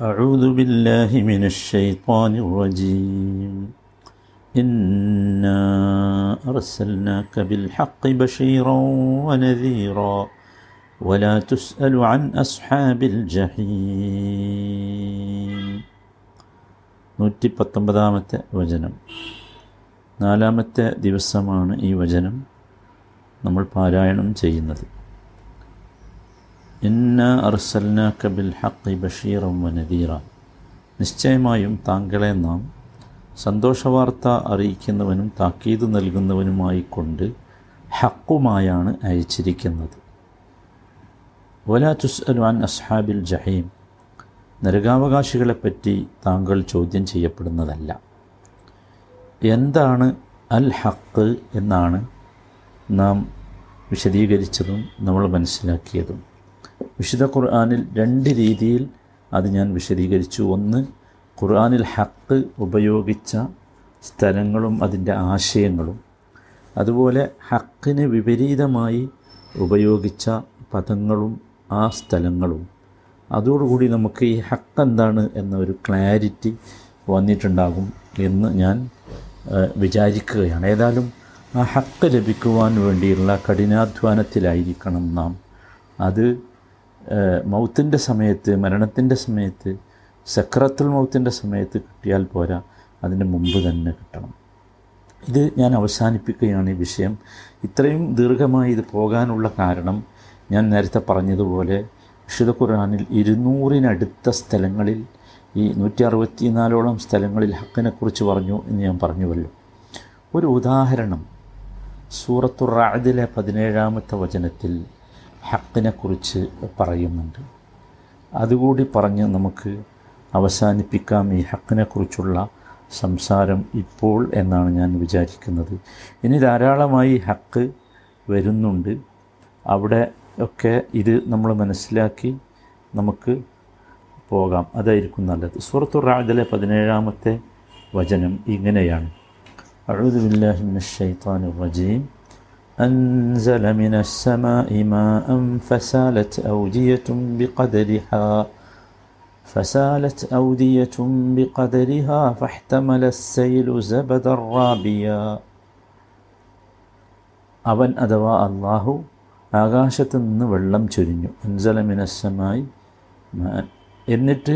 أعوذ بالله من الشيطان الرجيم إنا أرسلناك بالحق بشيرا ونذيرا ولا تسأل عن أصحاب الجحيم നൂറ്റി പത്തൊമ്പതാമത്തെ വചനം നാലാമത്തെ ദിവസമാണ് ഈ വചനം നമ്മൾ പാരായണം ചെയ്യുന്നത് ഇന്ന അർസൽനാക്ക ബിൽ ഹക്കി ബഷീറും വനദീറ നിശ്ചയമായും താങ്കളെ നാം സന്തോഷവാർത്ത അറിയിക്കുന്നവനും താക്കീത് നൽകുന്നവനുമായി കൊണ്ട് ഹക്കുമായാണ് അയച്ചിരിക്കുന്നത്. വലാ തുസ് അൻ അസ്ഹാബിൽ ജഹീം. നരകാവകാശികളെപ്പറ്റി താങ്കൾ ചോദ്യം ചെയ്യപ്പെടുന്നതല്ല. എന്താണ് അൽ ഹക്ക് എന്നാണ് നാം വിശദീകരിച്ചതും നമ്മൾ മനസ്സിലാക്കിയതും. വിശുദ്ധ ഖുർആാനിൽ രണ്ട് രീതിയിൽ അത് ഞാൻ വിശദീകരിച്ചു. ഒന്ന് ഖുർആാനിൽ ഹക്ക് ഉപയോഗിച്ച സ്ഥലങ്ങളും അതിന്റെ ആശയങ്ങളും. അതുപോലെ ഹക്കിന് വിപരീതമായി ഉപയോഗിച്ച പദങ്ങളും ആ സ്ഥലങ്ങളും. അതോടുകൂടി നമുക്ക് ഈ ഹക്ക് എന്താണ് എന്ന ഒരു ക്ലാരിറ്റി വന്നിട്ടുണ്ടാകും എന്ന് ഞാൻ വിചാരിക്കുകയാണ്. ഏതായാലും ആ ഹക്ക് ലഭിക്കുവാൻ വേണ്ടിയുള്ള കഠിനാധ്വാനത്തിലായിരിക്കണം നാം. അത് മൗത്തിന്റെ സമയത്ത് മരണത്തിന്റെ സമയത്ത് സക്രത്തുൽ മൗത്തിന്റെ സമയത്ത് കിട്ടിയാൽ പോരാ അതിന് മുമ്പ് തന്നെ കിട്ടണം. ഇത് ഞാൻ അവസാനിപ്പിക്കുകയാണ് ഈ വിഷയം. ഇത്രയും ദീർഘമായി ഇത് പോകാനുള്ള കാരണം ഞാൻ നേരത്തെ പറഞ്ഞതുപോലെ വിശുദ്ധ ഖുർആാനിൽ ഇരുന്നൂറിനടുത്ത സ്ഥലങ്ങളിൽ ഈ നൂറ്റി അറുപത്തിനാലോളം സ്ഥലങ്ങളിൽ ഹക്കിനെക്കുറിച്ച് പറഞ്ഞു എന്ന് ഞാൻ പറഞ്ഞുവല്ലോ. ഒരു ഉദാഹരണം സൂറത്തുറാദിലെ പതിനേഴാമത്തെ വചനത്തിൽ ഹക്കിനെക്കുറിച്ച് പറയുന്നുണ്ട്. അതുകൂടി പറഞ്ഞ് നമുക്ക് അവസാനിപ്പിക്കാം ഈ ഹക്കിനെക്കുറിച്ചുള്ള സംസാരം ഇപ്പോൾ എന്നാണ് ഞാൻ വിചാരിക്കുന്നത്. ഇനി ധാരാളമായി ഹക്ക് വരുന്നുണ്ട്. അവിടെ ഒക്കെ ഇത് നമ്മൾ മനസ്സിലാക്കി നമുക്ക് പോകാം. അതായിരിക്കും നല്ലത്. സുഹൃത്തു റാജിലെ പതിനേഴാമത്തെ വചനം ഇങ്ങനെയാണ്. അഴുദുബില്ലാഹിമിൻ ഷെയ്ത്താൻ റജീം. أنزل من السماء ماء فسالت أودية بقدرها فسالت أودية بقدرها فاحتمل السيل زبدا رابيا അവൻ അഥവാ അള്ളാഹു ആകാശത്ത് നിന്ന് വെള്ളം ചൊരിഞ്ഞു അൻസലമിനസ്സമായി എന്നിട്ട്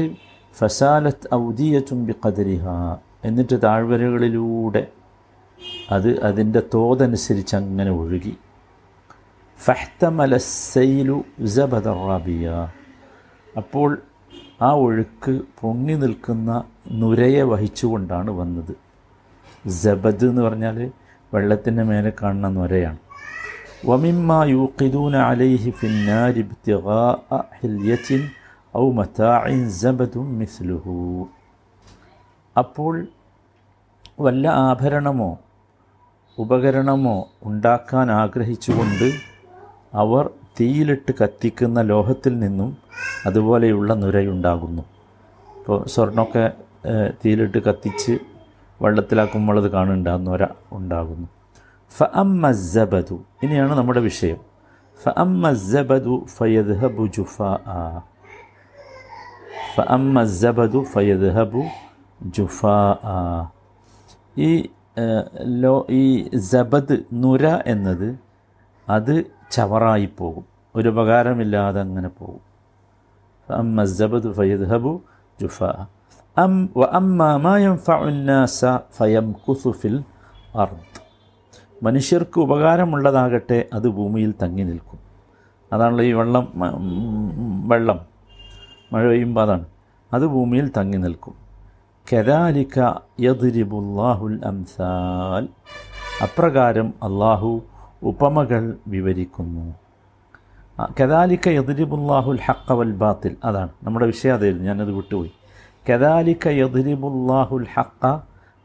ഫസാലത്ത് ഔദിയത്തും ബി കദരിഹ എന്നിട്ട് താഴ്വരകളിലൂടെ അത് അതിന്റെ തോതനുസരിച്ച് അങ്ങനെ ഒഴുകി ഫഹ്തമലസൈലു ജബദറാബിയ അപ്പോൾ ആ ഒഴുക്ക് പൊങ്ങി നിൽക്കുന്ന നുരയെ വഹിച്ചുകൊണ്ടാണ് വന്നത്. ജബദ് എന്ന് പറഞ്ഞാൽ വെള്ളത്തിന്റെ മേലെ കാണുന്ന നുരയാണ്. വമിമ്മ യൂഖിദൂന അലൈഹി ഫിന്നാരിബ്തിൻ ഔ മതാഇൻ മിസ്ലുഹു. അപ്പോൾ വല്ല ആഭരണമോ ഉപകരണമോ ഉണ്ടാക്കാൻ ആഗ്രഹിച്ചുകൊണ്ട് അവർ തീയിലിട്ട് കത്തിക്കുന്ന ലോഹത്തിൽ നിന്നും അതുപോലെയുള്ള നുരയുണ്ടാകുന്നു. ഇപ്പോൾ സ്വർണമൊക്കെ തീയിലിട്ട് കത്തിച്ച് വെള്ളത്തിലാക്കുമ്പോൾ അത് കാണുന്നുണ്ട് ആ നുര ഉണ്ടാകുന്നു. ഫ അം ജബദു ഇനിയാണ് നമ്മുടെ വിഷയം. ഫ അമ്മ ഫയദ് ഫയദ്ഹബു ജുഫ. ആ ഫ അമ്മ ഫയദ് ഫയദ്ഹബു ജുഫ. ആ ഈ ലോ ഈ ജബദ് നുര എന്നത് അത് ചവറായി പോകും. ഒരു ഉപകാരമില്ലാതെ അങ്ങനെ പോകും. അമ്മ ജബദ് ഫയദ്ഹബു ജുഫ. അം വ അമ്മ മായം ഫുന്നാസ ഫയം കുസുഫിൽ അർദ്. മനുഷ്യർക്ക് ഉപകാരമുള്ളതാകട്ടെ അത് ഭൂമിയിൽ തങ്ങി നിൽക്കും. അതാണല്ലോ ഈ വെള്ളം വെള്ളം. മഴ പെയ്യുമ്പോൾ അതാണ്. അത് ഭൂമിയിൽ തങ്ങി നിൽക്കും. കെദാലിക്ക യദ്രിബുല്ലാഹുൽ അംസാൽ അപ്രകാരം അള്ളാഹു ഉപമകൾ വിവരിക്കുന്നു. കദാലിക്ക യദ്രിബുല്ലാഹുൽ ഹക്ക വൽ ബാത്തിൽ അതാണ് നമ്മുടെ വിഷയം അതായിരുന്നു ഞാനത് വിട്ടുപോയി. കദാലിക്ക യദ്രിബുല്ലാഹുൽ ഹക്ക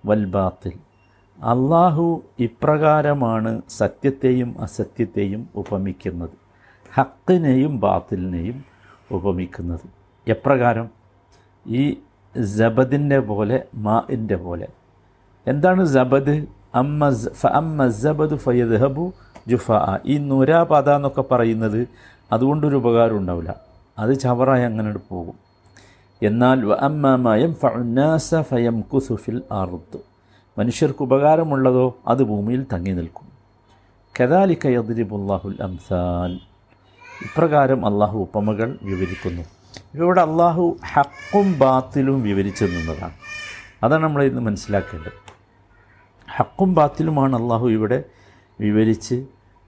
വൽ ബാത്തിൽ അള്ളാഹു ഇപ്രകാരമാണ് സത്യത്തെയും അസത്യത്തെയും ഉപമിക്കുന്നത്. ഹക്കിനെയും ബാത്തിലിനെയും ഉപമിക്കുന്നത്. എപ്രകാരം? ഈ ജബദിന്റെ പോലെ മാഇന്റെ പോലെ. എന്താണ് ജബദ് അമ്മ അമ്മ ജബദ് ഫയദ്ഹബു ജുഫ ഈ നുരാപത എന്നൊക്കെ പറയുന്നത് അതുകൊണ്ടൊരു ഉപകാരം ഉണ്ടാവില്ല. അത് ചവറായി അങ്ങനെ പോകും. എന്നാൽ അമ്മാമയം ഫുന്നാസ ഫയം കുസുഫിൽ ആറുത്ത് മനുഷ്യർക്ക് ഉപകാരമുള്ളതോ അത് ഭൂമിയിൽ തങ്ങി നിൽക്കും. കദാലിക്ക യദ്രിബുല്ലാഹുൽ അംസാൽ. ഇപ്രകാരം അള്ളാഹു ഉപമകൾ വിവരിക്കുന്നു. ഇവിടെ അള്ളാഹു ഹക്കും ബാത്തിലും വിവരിച്ചു നിന്നതാണ് അതാണ് നമ്മൾ ഇന്ന് മനസ്സിലാക്കേണ്ടത്. ഹക്കും ബാത്തിലുമാണ് അള്ളാഹു ഇവിടെ വിവരിച്ച്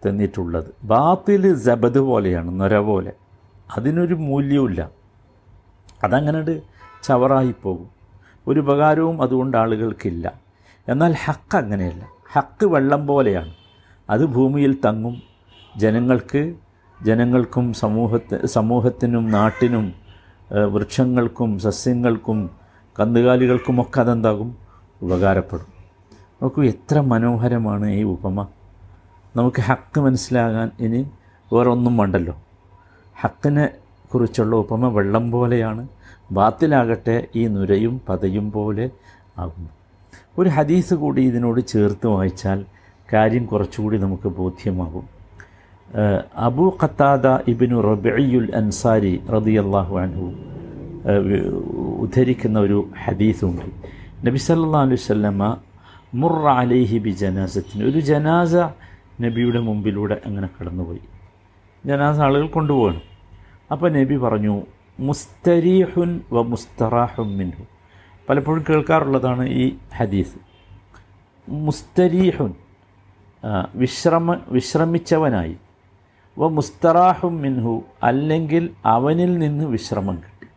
തന്നിട്ടുള്ളത്. ബാത്തിൽ ജബദ് പോലെയാണ് നൊര പോലെ. അതിനൊരു മൂല്യവുമില്ല. അതങ്ങനെ ചവറായിപ്പോകും ഒരു ഉപകാരവും അതുകൊണ്ട് ആളുകൾക്കില്ല. എന്നാൽ ഹക്ക് അങ്ങനെയല്ല. ഹക്ക് വെള്ളം പോലെയാണ്. അത് ഭൂമിയിൽ തങ്ങും ജനങ്ങൾക്ക് ജനങ്ങൾക്കും സമൂഹത്തി സമൂഹത്തിനും നാട്ടിനും വൃക്ഷങ്ങൾക്കും സസ്യങ്ങൾക്കും കന്നുകാലികൾക്കുമൊക്കെ അതെന്താകും? ഉപകാരപ്പെടും. നോക്കൂ എത്ര മനോഹരമാണ് ഈ ഉപമ. നമുക്ക് ഹക്ക് മനസ്സിലാകാൻ ഇനി വേറൊന്നും വേണ്ടല്ലോ. ഹക്കിനെ കുറിച്ചുള്ള ഉപമ വെള്ളം പോലെയാണ് ബാത്തിലാകട്ടെ ഈ നുരയും പതയും പോലെ ആകുന്നു. ഒരു ഹദീസ് കൂടി ഇതിനോട് ചേർത്ത് വായിച്ചാൽ കാര്യം കുറച്ചുകൂടി നമുക്ക് ബോധ്യമാകും. അബൂ ഖത്താദ ഇബിനു റബിയുൽ അൻസാരി റദിയല്ലാഹു അൻഹു ഉദ്ധരിക്കുന്ന ഒരു ഹദീസുണ്ട്. നബി സല്ലല്ലാഹു അലൈഹി വസല്ലമ മുറ അലൈഹി ബി ജനാസത്തിന് ഒരു ജനാസ നബിയുടെ മുമ്പിലൂടെ അങ്ങനെ കടന്നുപോയി. ജനാസ ആളുകൾ കൊണ്ടുപോകണം അപ്പോൾ നബി പറഞ്ഞു മുസ്തരീഹുൻ വ മുസ്തറാഹുൻ മിൻഹു. പലപ്പോഴും കേൾക്കാറുള്ളതാണ് ഈ ഹദീസ്. മുസ്തരീഹുൻ വിശ്രമ വിശ്രമിച്ചവനായി. വ മുസ്തറാഹും മിൻഹു അല്ലെങ്കിൽ അവനിൽ നിന്ന് വിശ്രമം കിട്ടി.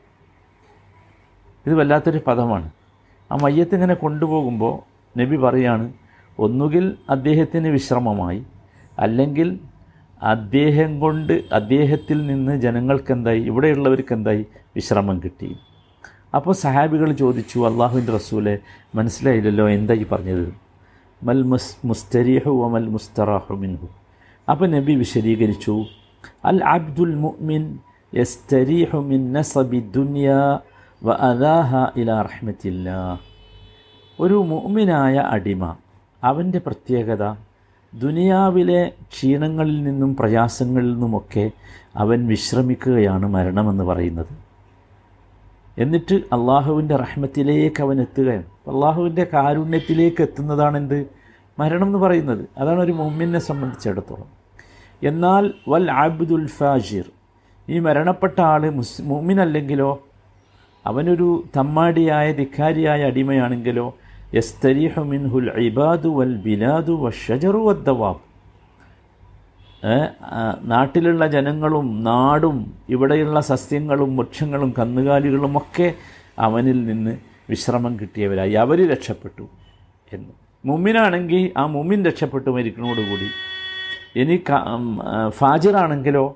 ഇത് വല്ലാത്തൊരു പദമാണ്. ആ മയ്യത്ത് ഇങ്ങനെ കൊണ്ടുപോകുമ്പോൾ നബി പറയാണ് ഒന്നുകിൽ അദ്ദേഹത്തിന് വിശ്രമമായി അല്ലെങ്കിൽ അദ്ദേഹം കൊണ്ട് അദ്ദേഹത്തിൽ നിന്ന് ജനങ്ങൾക്കെന്തായി ഇവിടെയുള്ളവർക്ക് എന്തായി വിശ്രമം കിട്ടി? അപ്പോൾ സഹാബികൾ ചോദിച്ചു അള്ളാഹുവിന്റെ റസൂലെ മനസ്സിലായില്ലല്ലോ എന്തായി പറഞ്ഞത്? മൽ മുസ് മുസ്തരീഹു വമൽ മുസ്തറാഹു മിൻഹു. അപ്പോൾ നബി വിശദീകരിച്ചു അൽ അബ്ദുൽ മുഅ്മിൻ യസ്തരീഹു മിൻ നസബി ദുനിയ വ അദാഹ ഇലാ റഹ്മത്തില്ല. ഒരു മുഅ്മിനായ അടിമ അവന്റെ പ്രത്യേകത ദുനിയാവിലെ ക്ഷീണങ്ങളിൽ നിന്നും പ്രയാസങ്ങളിൽ നിന്നുമൊക്കെ അവൻ വിശ്രമിക്കുകയാണ് മരണമെന്ന് പറയുന്നത്. എന്നിട്ട് അള്ളാഹുവിന്റെ റഹ്മത്തിലേക്ക് അവൻ എത്തുകയാണ് അള്ളാഹുവിന്റെ കാരുണ്യത്തിലേക്ക് എത്തുന്നതാണെന്ത്? മരണം എന്ന് പറയുന്നത്. അതാണ് ഒരു മുമ്മിനെ സംബന്ധിച്ചിടത്തോളം. എന്നാൽ വൽ ആബിദുൽ ഫാജിർ ഈ മരണപ്പെട്ട ആൾ മുസ് മുമ്മിനല്ലെങ്കിലോ അവനൊരു തമ്മാടിയായ ധിക്കാരിയായ അടിമയാണെങ്കിലോ യസ്തരീഹു മിൻഹുൽ ഇബാദു വൽ ബിലാദു വഷജറു വദ്ദവാബ് നാട്ടിലുള്ള ജനങ്ങളും നാടും ഇവിടെയുള്ള സസ്യങ്ങളും വൃക്ഷങ്ങളും കന്നുകാലികളും ഒക്കെ അവനിൽ നിന്ന് വിശ്രമം കിട്ടിയവരായി. അവർ രക്ഷപ്പെട്ടു എന്ന്. മുമ്മിനാണെങ്കിൽ ആ മുമ്മിൻ രക്ഷപ്പെട്ടു മരിക്കണോടുകൂടി ഇനി ഫാജിറാണെങ്കിലോ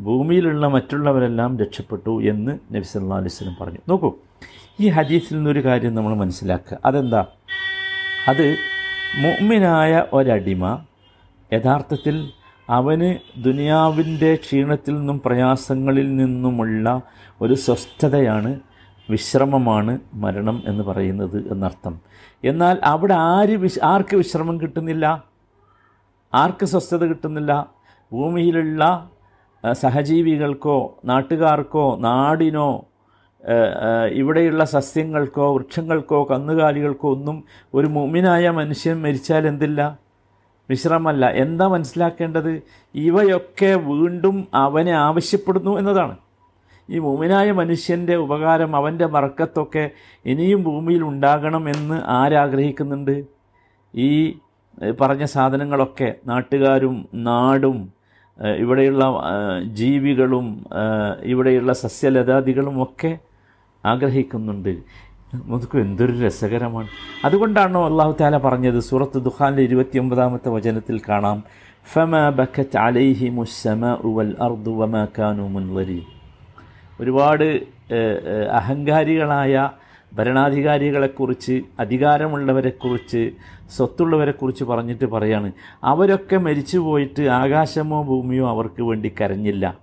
ഭൂമിയിലുള്ള മറ്റുള്ളവരെല്ലാം രക്ഷപ്പെട്ടു എന്ന് നബി സല്ലാ അലൈഹി സ്വലം പറഞ്ഞു. നോക്കൂ ഈ ഹദീസിൽ നിന്നൊരു കാര്യം നമ്മൾ മനസ്സിലാക്കുക. അതെന്താ? അത് മുഅ്മിനായ ഒരടിമ യഥാർത്ഥത്തിൽ അവന് ദുനിയാവിന്റെ ക്ഷീണത്തിൽ നിന്നും പ്രയാസങ്ങളിൽ നിന്നുമുള്ള ഒരു സ്വസ്ഥതയാണ് വിശ്രമമാണ് മരണം എന്ന് പറയുന്നത് എന്നർത്ഥം. എന്നാൽ അവിടെ ആര് വിശ് ആർക്ക് വിശ്രമം കിട്ടുന്നില്ല? ആർക്ക് സ്വസ്ഥത കിട്ടുന്നില്ല? ഭൂമിയിലുള്ള സഹജീവികൾക്കോ നാട്ടുകാർക്കോ നാടിനോ ഇവിടെയുള്ള സസ്യങ്ങൾക്കോ വൃക്ഷങ്ങൾക്കോ കന്നുകാലികൾക്കോ ഒന്നും ഒരു മുമിനായ മനുഷ്യൻ മരിച്ചാൽ എന്തില്ല? വിശ്രമല്ല എന്താ മനസ്സിലാക്കേണ്ടത്? ഇവയൊക്കെ വീണ്ടും അവനെ ആവശ്യപ്പെടുന്നു എന്നതാണ്. ഈ മുമിനായ മനുഷ്യന്റെ ഉപകാരം അവന്റെ മറക്കത്തൊക്കെ ഇനിയും ഭൂമിയിൽ ഉണ്ടാകണം എന്ന് ആരാഗ്രഹിക്കുന്നുണ്ട് ഈ പറഞ്ഞ സാധനങ്ങളൊക്കെ നാട്ടുകാരും നാടും ഇവിടെയുള്ള ജീവികളും ഇവിടെയുള്ള സസ്യലതാദികളും ഒക്കെ ആഗ്രഹിക്കുന്നുണ്ട്. നമുക്ക് എന്തൊരു രസകരമാണ്. അതുകൊണ്ടാണോ അള്ളാഹു താല പറഞ്ഞത്? സൂറത്ത് ദുഖാനിലെ ഇരുപത്തി ഒമ്പതാമത്തെ വചനത്തിൽ കാണാം. ഫമ ബക്കറ്റ് അലൈഹി മുസ്സമ ഉവൽ അർദു വമ കാനു മുൻവരി ഒരുപാട് അഹങ്കാരികളായ ഭരണാധികാരികളെക്കുറിച്ച് അധികാരമുള്ളവരെക്കുറിച്ച് സ്വത്തുള്ളവരെക്കുറിച്ച് പറഞ്ഞിട്ട് പറയാണ്. അവരൊക്കെ മരിച്ചു പോയിട്ട് ആകാശമോ ഭൂമിയോ അവർക്ക് വേണ്ടി കരഞ്ഞില്ല.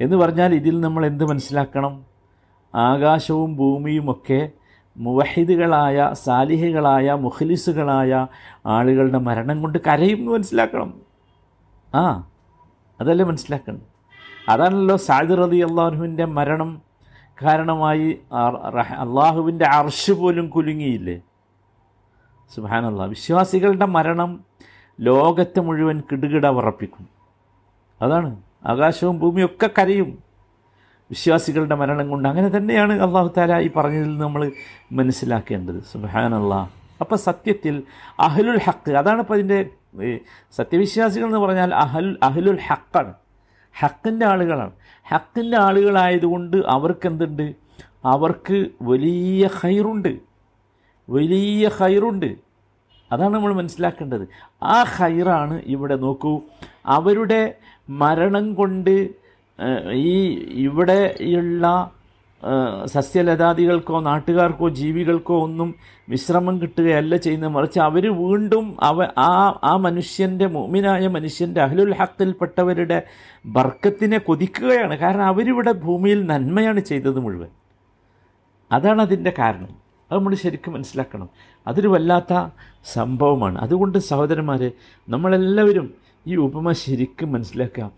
എന്ന് പറഞ്ഞാൽ ഇതിൽ നമ്മൾ എന്ത് മനസ്സിലാക്കണം? ആകാശവും ഭൂമിയുമൊക്കെ മുവഹിദുകളായ സാലിഹികളായ മുഖലിസുകളായ ആളുകളുടെ മരണം കൊണ്ട് കരയും എന്ന് മനസ്സിലാക്കണം. ആ അതല്ലേ മനസ്സിലാക്കണം അതാണല്ലോ സാദിർ അലി അള്ളാഹുവിന്റെ മരണം. കാരണമായി അള്ളാഹുവിന്റെ അർഷ് പോലും കുലുങ്ങിയില്ലേ? സുബാനല്ല വിശ്വാസികളുടെ മരണം ലോകത്തെ മുഴുവൻ കിടുകിട ഉറപ്പിക്കും അതാണ്. ആകാശവും ഭൂമിയും ഒക്കെ കരയും. വിശ്വാസികളുടെ മരണം കൊണ്ട് അങ്ങനെ തന്നെയാണ് അള്ളാഹു താല ഈ പറഞ്ഞതിൽ നമ്മൾ മനസ്സിലാക്കേണ്ടത്. സുബാനല്ലാ അപ്പോൾ സത്യത്തിൽ അഹലുൽ ഹക്ക് അതാണ് ഇപ്പോൾ അതിന്റെ സത്യവിശ്വാസികൾ എന്ന് പറഞ്ഞാൽ അഹൽ അഹലുൽ ഹക്കാണ് ഹക്കിന്റെ ആളുകളാണ്. ഹക്കിന്റെ ആളുകളായതുകൊണ്ട് അവർക്ക് എന്തുണ്ട് അവർക്ക് വലിയ ഹൈറുണ്ട് വലിയ ഹൈറുണ്ട് അതാണ് നമ്മൾ മനസ്സിലാക്കേണ്ടത്. ആ ഹൈറാണ് ഇവിടെ നോക്കൂ. അവരുടെ മരണം കൊണ്ട് ഈ ഇവിടെയുള്ള സസ്യലതാദികൾക്കോ നാട്ടുകാർക്കോ ജീവികൾക്കോ ഒന്നും വിശ്രമം കിട്ടുകയല്ല ചെയ്യുന്നത്. മറിച്ച് അവർ വീണ്ടും അവ ആ ആ മനുഷ്യന്റെ മോമിനായ മനുഷ്യന്റെ അഹ്ലുൽ ഹക്കിൽപ്പെട്ടവരുടെ ബർക്കത്തിനെ കൊതിക്കുകയാണ്. കാരണം അവരിവിടെ ഭൂമിയിൽ നന്മയാണ് ചെയ്തത് മുഴുവൻ. അതാണ് അതിന്റെ കാരണം. അത് നമ്മൾ ശരിക്കും മനസ്സിലാക്കണം. അതൊരു വല്ലാത്ത സംഭവമാണ്. അതുകൊണ്ട് സഹോദരന്മാരെ നമ്മളെല്ലാവരും ഈ ഉപമ ശരിക്കും മനസ്സിലാക്കുക.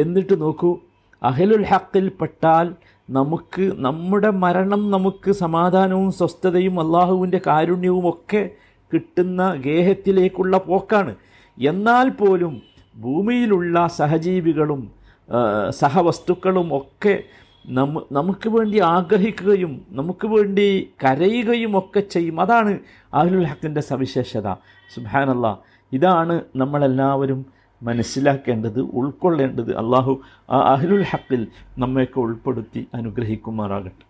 എന്നിട്ട് നോക്കൂ അഹലുൽ ഹക്കിൽപ്പെട്ടാൽ നമുക്ക് നമ്മുടെ മരണം നമുക്ക് സമാധാനവും സ്വസ്ഥതയും അള്ളാഹുവിന്റെ കാരുണ്യവും ഒക്കെ കിട്ടുന്ന ഗേഹത്തിലേക്കുള്ള പോക്കാണ്. എന്നാൽ പോലും ഭൂമിയിലുള്ള സഹജീവികളും സഹവസ്തുക്കളും ഒക്കെ നമ്മ നമുക്ക് വേണ്ടി ആഗ്രഹിക്കുകയും നമുക്ക് വേണ്ടി കരയുകയും ഒക്കെ ചെയ്യും. അതാണ് അഹ്ലുൽ ഹക്കിന്റെ സവിശേഷത. സുബാനല്ല ഇതാണ് നമ്മളെല്ലാവരും മനസ്സിലാക്കേണ്ടത് ഉൾക്കൊള്ളേണ്ടത് അള്ളാഹു ആ അഹ്ലുൽ ഹക്കിൽ നമ്മയൊക്കെ ഉൾപ്പെടുത്തി അനുഗ്രഹിക്കുമാറാകട്ടെ.